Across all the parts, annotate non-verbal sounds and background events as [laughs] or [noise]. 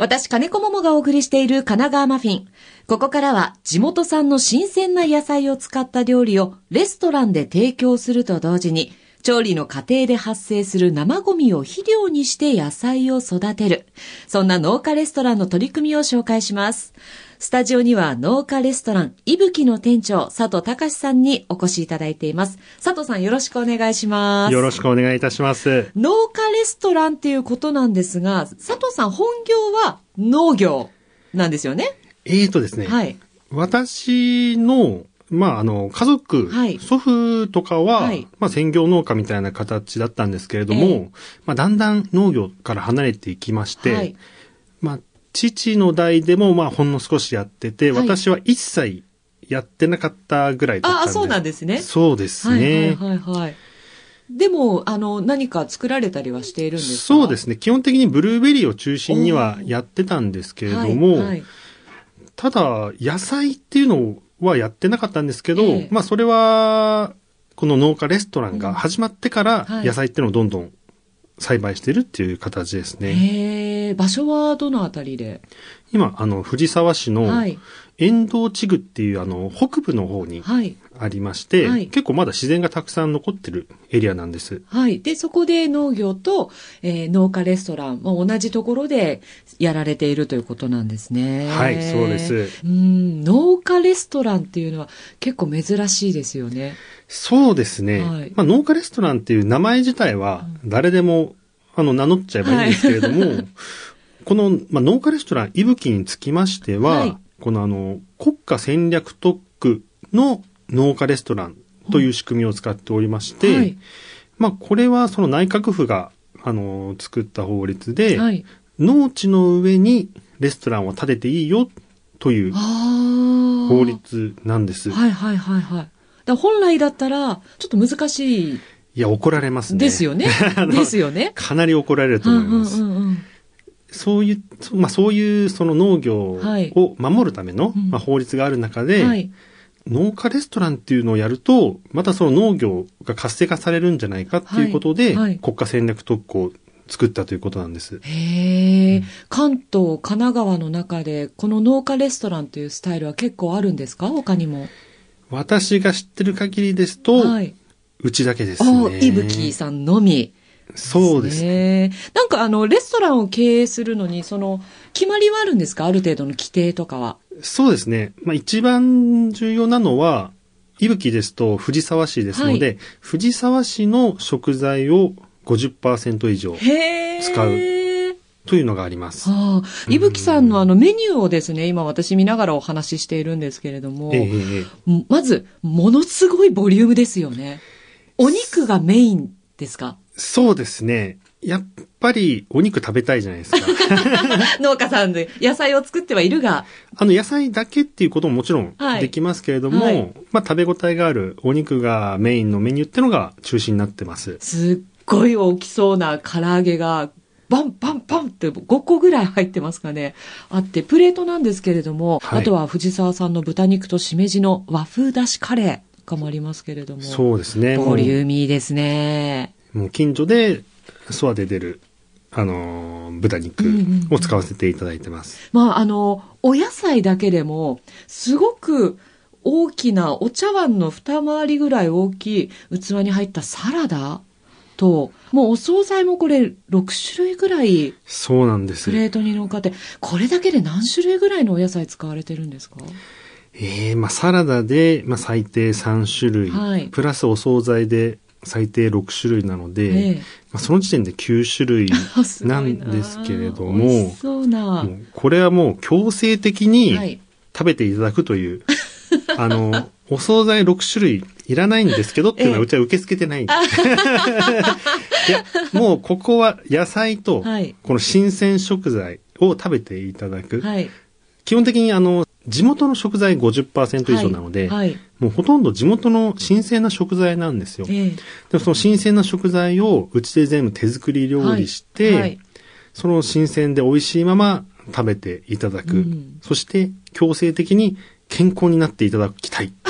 私、金子桃がお送りしている神奈川マフィン。ここからは地元産の新鮮な野菜を使った料理をレストランで提供すると同時に、調理の過程で発生する生ゴミを肥料にして野菜を育てる。そんな農家レストランの取り組みを紹介します。スタジオには農家レストラン、いぶきの店長、佐藤隆さんにお越しいただいています。佐藤さんよろしくお願いします。よろしくお願いいたします。農家レストランっていうことなんですが、佐藤さん本業は農業なんですよね？えーとですね。はい。私のまあ、あの、家族、はい、祖父とかは、はい、まあ、専業農家みたいな形だったんですけれども、えー、まあ、だんだん農業から離れていきまして、はい、まあ、父の代でもまあほんの少しやってて、はい、私は一切やってなかったぐらいだったんで。ああ、そうなんですね。そうですね。はいはいはい、はい。でも、あの、何か作られたりはしているんですか？そうですね。基本的にブルーベリーを中心にはやってたんですけれども、はいはい、ただ、野菜っていうのはやってなかったんですけど、えー、まあそれは、この農家レストランが始まってから、野菜っていうのをどんどん栽培してるっていう形ですね。へえ、場所はどのあたりで？今、あの、藤沢市の、遠藤地区っていう、あの、北部の方にありまして、はい、結構まだ自然がたくさん残ってるエリアなんです。はい。で、そこで農業と、えー、農家レストラン、まあ、同じところでやられているということなんですね。はい、そうです。うん、農家レストランっていうのは結構珍しいですよね。そうですね。はい、まあ、農家レストランっていう名前自体は誰でも、あの、名乗っちゃえばいいんですけれども、はい、この、まあ、農家レストラン、いぶきにつきましては、はい、このあの、国家戦略特区の農家レストランという仕組みを使っておりまして、はい、まあ、これはその内閣府が、あの、作った法律で、農地の上にレストランを建てていいよという法律なんです。はいはいはいはい。だ本来だったら、ちょっと難しい。いや、怒られますね。ですよね。[laughs] ですよね。かなり怒られると思います。うんうんうんうんそういう、まあそういうその農業を守るための、はい、まあ、法律がある中で、はい、農家レストランっていうのをやると、またその農業が活性化されるんじゃないかっていうことで、はい、国家戦略特区を作ったということなんです。へえ、うん、関東、神奈川の中で、この農家レストランというスタイルは結構あるんですか？他にも。私が知ってる限りですと、はい、うちだけですね。いぶきさんのみ。そうですね。なんかあの、レストランを経営するのに、その、決まりはあるんですか？ある程度の規定とかは。そうですね。まあ一番重要なのは、いぶきですと藤沢市ですので、はい、藤沢市の食材を50%以上使う。というのがあります。はあ、いぶきさんのあのメニューをですね、今私見ながらお話ししているんですけれども、えー、まず、ものすごいボリュームですよね。お肉がメインですか？そうですね。やっぱりお肉食べたいじゃないですか。[laughs] 農家さんで野菜を作ってはいるが。あの野菜だけっていうことももちろんできますけれども、はいはい、まあ食べ応えがあるお肉がメインのメニューってのが中心になってます。すっごい大きそうな唐揚げがバンバンバンって5個ぐらい入ってますかね。あって、プレートなんですけれども、はい、あとは藤沢さんの豚肉としめじの和風だしカレーかもありますけれども。そうですね。ボリューミーですね。もう近所で育ててる、あの、豚肉を使わせていただいてます。まあ、あの、お野菜だけでも、すごく大きなお茶碗の二回りぐらい大きい器に入ったサラダと、もうお惣菜もこれ6種類ぐらい。そうなんです。プレートに乗っかって、これだけで何種類ぐらいのお野菜使われてるんですか？ええー、まあサラダで、まあ最低3種類、はい、プラスお惣菜で最低6種類なので、ええ、まあ、その時点で9種類 [laughs] な。んですけれども、これはもう強制的に食べていただくという、はい、あの、お惣菜6種類いらないんですけどっていうのはうちは受け付けてない。[laughs] いや、もうここは野菜と、この新鮮食材を食べていただく。はい、基本的にあの、地元の食材50%以上なので、はいはい、もうほとんど地元の新鮮な食材なんですよ。えー、でもその新鮮な食材をうちで全部手作り料理して、はい、その新鮮で美味しいまま食べていただく。うん、そして強制的に健康になっていただきたい。[laughs]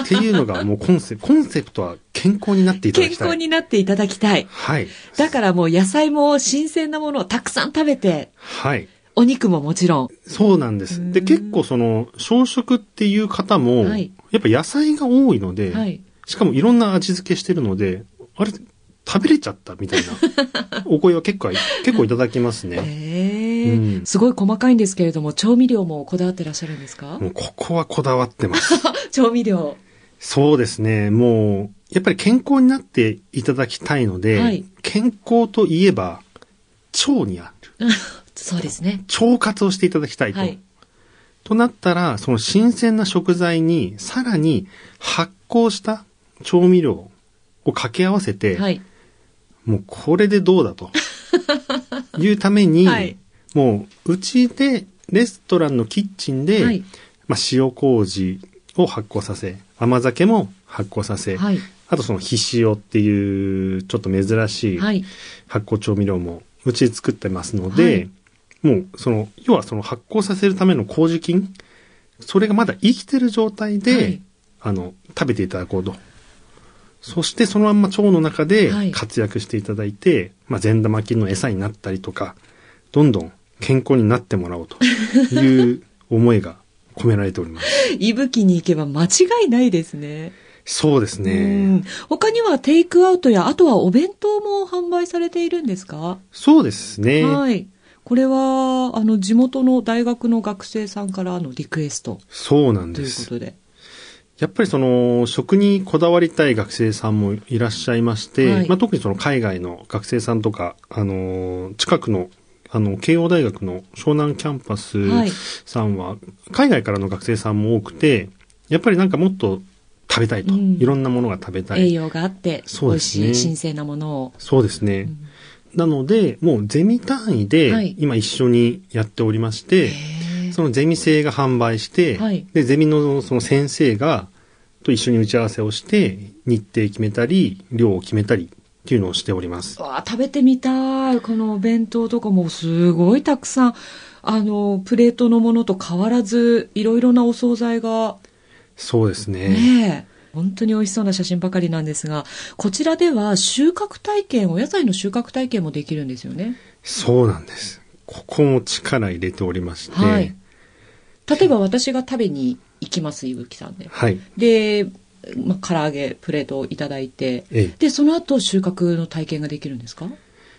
っていうのがもうコンセプト、コンセプトは健康になっていただきたい。健康になっていただきたい。はい。だからもう野菜も新鮮なものをたくさん食べて。はい。お肉ももちろん。そうなんです。で、結構その、小食っていう方も、はい、やっぱ野菜が多いので、はい、しかもいろんな味付けしてるので、あれ、食べれちゃったみたいな [laughs] お声は結構、結構いただきますね。へうん、すごい細かいんですけれども、調味料もこだわってらっしゃるんですか？もうここはこだわってます。[laughs] 調味料。そうですね。もう、やっぱり健康になっていただきたいので、はい、健康といえば、腸にある。[laughs] そうですね。腸活をしていただきたいと。はい、となったら、その新鮮な食材に、さらに発酵した調味料を掛け合わせて、はい、もうこれでどうだと。[laughs] いうために、はい、もううちでレストランのキッチンで、はい、まあ、塩麹を発酵させ、甘酒も発酵させ、はい、あとそのひしおっていうちょっと珍しい発酵調味料もうちで作ってますので、もうその、要はその発酵させるための麹菌、それがまだ生きてる状態で、あの、食べていただこうと。そしてそのまんま腸の中で活躍していただいて、はい、まあ善玉菌の餌になったりとか、どんどん健康になってもらおうと [laughs] いう思いが込められております。いぶきに行けば間違いないですね。そうですね。他にはテイクアウトや、あとはお弁当も販売されているんですか？そうですね。はい。これは、あの、地元の大学の学生さんからのリクエスト。そうなんです。ということで。やっぱりその食にこだわりたい学生さんもいらっしゃいまして、はい、まあ、特にその海外の学生さんとか、あの、近くのあの、慶応大学の湘南キャンパスさんは、海外からの学生さんも多くて、やっぱりなんかもっと食べたいと、うん、いろんなものが食べたい。栄養があって、そうですね、美味しい新鮮なものを。そうですね。うん、なので、もうゼミ単位で、今一緒にやっておりまして、はいそのゼミ生が販売して、はい、で、ゼミのその先生が、と一緒に打ち合わせをして、日程決めたり、量を決めたりっていうのをしております。わ食べてみたい。このお弁当とかもすごいたくさん、あの、プレートのものと変わらず、いろいろなお惣菜が。そうですね。ね本当に美味しそうな写真ばかりなんですが、こちらでは収穫体験、お野菜の収穫体験もできるんですよね。そうなんです。ここも力入れておりまして、はい、例えば私が食べに行きます、いぶきさんで。はい。で、まあ、唐揚げプレートをいただいて、ええ、で、その後収穫の体験ができるんですか？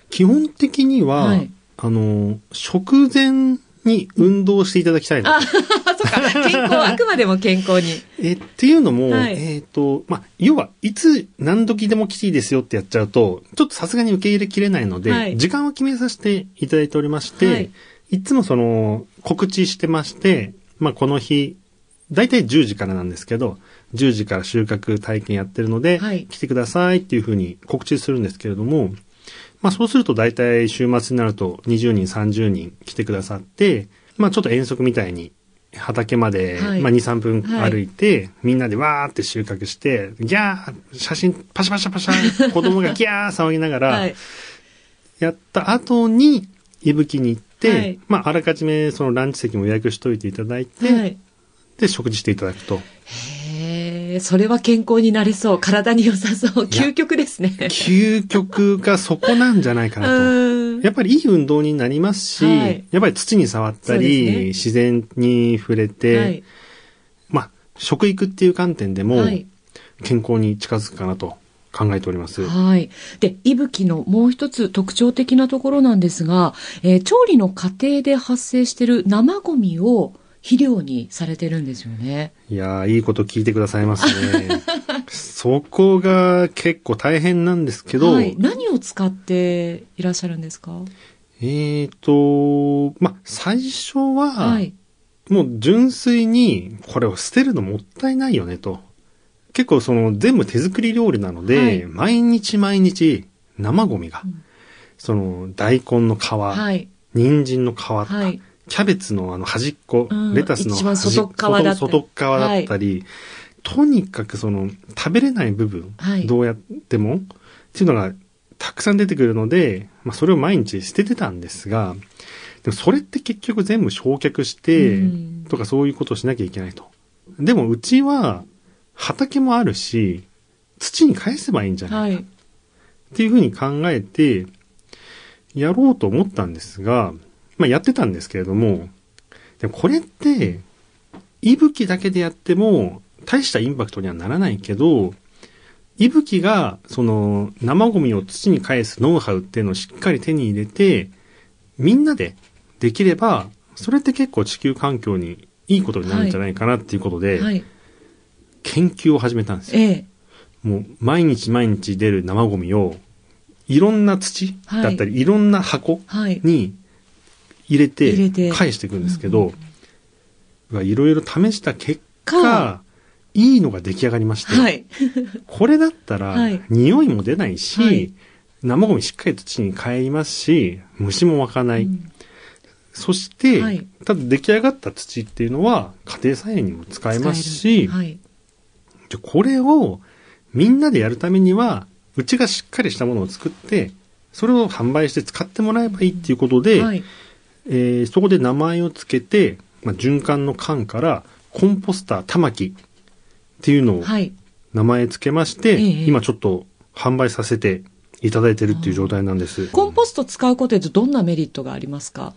基本的には、はい、あの、食前に運動していただきたいな。[laughs] か。健康、あくまでも健康に。え、っていうのも、はい、えっ、ー、と、まあ、要は、いつ何時でも来ていいですよってやっちゃうと、ちょっとさすがに受け入れきれないので、はい、時間を決めさせていただいておりまして、いつもその、告知してまして、まあ、この日、だいたい10時からなんですけど、10時から収穫体験やってるので、はい、来てくださいっていうふうに告知するんですけれども、まあそうすると大体週末になると20人、30人来てくださって、まあちょっと遠足みたいに畑まで、はい、まあ2、3分歩いて、はい、みんなでわーって収穫して、ギャー写真パシャパシャパシャ [laughs] 子供がギャー騒ぎながら、やった後に、いぶきに行って、はい、まああらかじめそのランチ席も予約しといていただいて、で、食事していただくと。へえ、それは健康になれそう。体に良さそう。究極ですね。究極がそこなんじゃないかなと。[laughs] やっぱりいい運動になりますし、はい、やっぱり土に触ったり、ね、自然に触れて、はい、まあ、食育っていう観点でも、健康に近づくかなと。考えております。はい。で、いぶきのもう一つ特徴的なところなんですが、えー、調理の過程で発生している生ゴミを肥料にされてるんですよね。いやいいこと聞いてくださいますね。[laughs] そこが結構大変なんですけど、はい、何を使っていらっしゃるんですか？えっ、ー、と、ま、最初は、はい、もう純粋にこれを捨てるのもったいないよねと。結構その全部手作り料理なので、はい、毎日毎日生ゴミが、うん、その大根の皮、はい、人参の皮とか、はい、キャベツのあの端っこ、うん、レタスの端外側だったり、外側だったり、はい、とにかくその食べれない部分、はい、どうやっても、っていうのがたくさん出てくるので、まあそれを毎日捨ててたんですが、でもそれって結局全部焼却して、とかそういうことをしなきゃいけないと。でもうちは畑もあるし、土に返せばいいんじゃないか。っていうふうに考えて、やろうと思ったんですが、まあやってたんですけれども、でもこれって、息吹だけでやっても、大したインパクトにはならないけど、息吹が、その、生ゴミを土に返すノウハウっていうのをしっかり手に入れて、みんなでできれば、それって結構地球環境にいいことになるんじゃないかなっていうことで、はい。はい、研究を始めたんですよ。ええ、もう毎日毎日出る生ゴミを、いろんな土だったり、はい、いろんな箱に入れて返していくんですけど、いろいろ試した結果、いいのが出来上がりまして、はい、[laughs] これだったら、匂いも出ないし、はい、生ゴミしっかり土に帰りますし、虫も湧かない。うん、そして、はい、ただ出来上がった土っていうのは家庭菜園にも使えますし、はい、これをみんなでやるためには、うちがしっかりしたものを作って、それを販売して使ってもらえばいいっていうことで、はい、えー、そこで名前を付けて、まあ、循環の缶からコンポスター玉木っていうのを名前付けまして、はい、今ちょっと販売させていただいてるっていう状態なんです。コンポスト使うことでどんなメリットがありますか？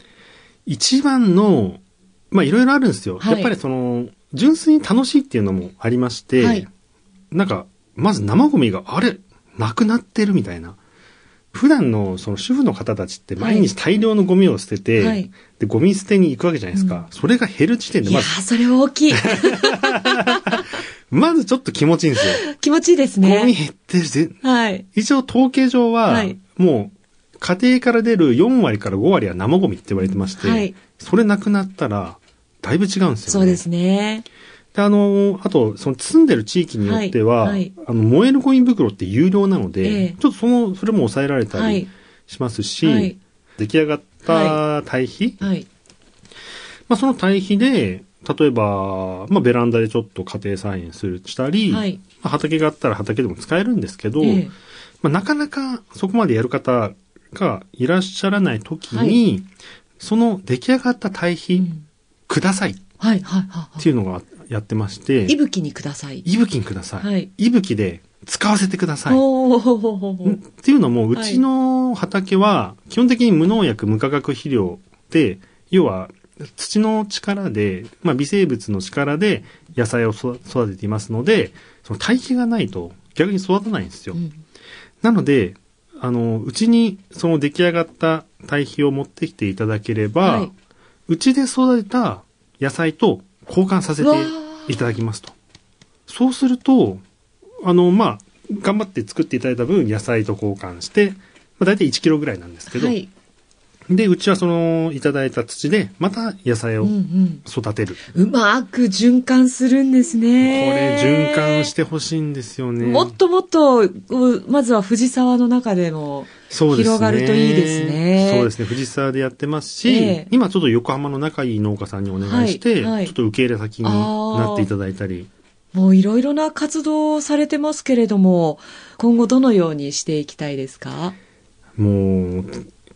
一番の、まあいろいろあるんですよ。はい、やっぱりその、純粋に楽しいっていうのもありまして、はい、なんか、まず生ゴミが、あれ、なくなってるみたいな。普段のその主婦の方たちって毎日大量のゴミを捨てて、はい、で、ゴミ捨てに行くわけじゃないですか。うん、それが減る時点でまず。いやそれ大きい。[laughs] まずちょっと気持ちいいんですよ。気持ちいいですね。ゴミ減ってるぜ。はい。一応統計上は、はい、もう、家庭から出る4割から5割は生ゴミって言われてまして、はい、それなくなったら、だいぶ違うんですよね。そうですね。で、あの、あと、その住んでる地域によっては、はいはい、あの、燃えるゴミ袋って有料なので、えー、ちょっとその、それも抑えられたりしますし、はい、出来上がった堆肥、まあ、その堆肥で、例えば、まあ、ベランダでちょっと家庭菜園する、したり、はい、まあ、畑があったら畑でも使えるんですけど、えー、まあ、なかなかそこまでやる方がいらっしゃらない時に、はい、その出来上がった堆肥、うん、ください。はい、はい、はい。っていうのがやってまして。いぶきにください。いぶきにください。はい。いぶきで使わせてください。おっていうのも、うちの畑は、基本的に無農薬無化学肥料で、要は、土の力で、まあ、微生物の力で野菜を育てていますので、その堆肥がないと逆に育たないんですよ。うん、なので、あの、うちにその出来上がった堆肥を持ってきていただければ、うちで育てた野菜と交換させていただきますと。そうすると、あの、まあ、頑張って作っていただいた分野菜と交換して、まあ、大体1キロぐらいなんですけど、はい、で、うちはその、いただいた土で、また野菜を育てる。うんうん、うまく循環するんですね。これ、循環してほしいんですよね。もっともっと、まずは藤沢の中でも、広がるといいですね。そうですね。藤沢でやってますし、えー、今ちょっと横浜の仲いい農家さんにお願いして、はいはい、ちょっと受け入れ先になっていただいたり。もういろいろな活動をされてますけれども、今後どのようにしていきたいですか？もう、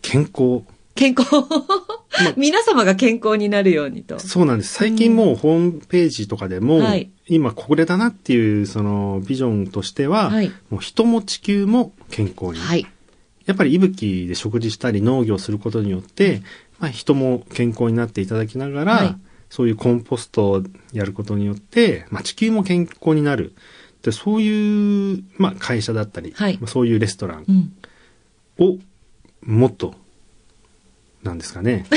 健康。健康 [laughs] 皆様が健康になるようにと。そうなんです。最近もうホームページとかでも、うんはい、今これだなっていうそのビジョンとしては、はい、もう人も地球も健康に。はい、やっぱり息吹で食事したり農業することによって、まあ、人も健康になっていただきながら、はい、そういうコンポストをやることによって、まあ、地球も健康になる。でそういう、まあ、会社だったり、はい、そういうレストランをもっとなんですかね。[laughs]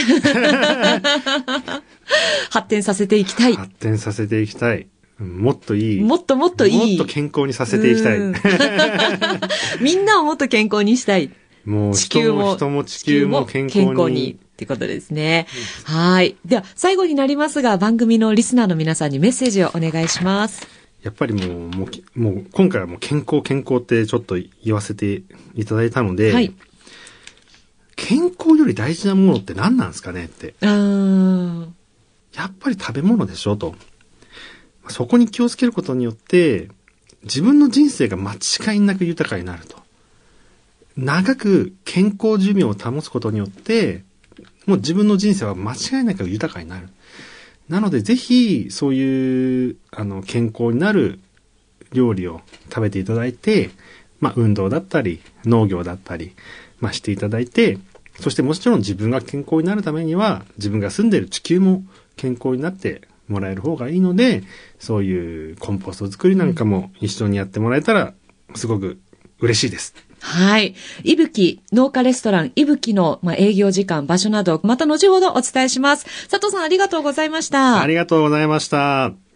発展させていきたい。発展させていきたい。もっといい。もっともっといい。もっと健康にさせていきたい。[laughs] みんなをもっと健康にしたい。もう地球も人も地球も健康に。健康に。ってことですね。はい。では、最後になりますが、番組のリスナーの皆さんにメッセージをお願いします。やっぱりもう、もう、もう今回はもう健康健康ってちょっと言わせていただいたので、はい、健康より大事なものって何なんですかねって。やっぱり食べ物でしょと。そこに気をつけることによって、自分の人生が間違いなく豊かになると。長く健康寿命を保つことによって、もう自分の人生は間違いなく豊かになる。なので、ぜひ、そういう、あの、健康になる料理を食べていただいて、まあ、運動だったり、農業だったり、まあ、していただいて、そしてもちろん自分が健康になるためには、自分が住んでいる地球も健康になってもらえる方がいいので、そういうコンポスト作りなんかも一緒にやってもらえたら、すごく嬉しいです。はい。いぶき、農家レストラン、いぶきの、まあ、営業時間、場所など、また後ほどお伝えします。佐藤さん、ありがとうございました。ありがとうございました。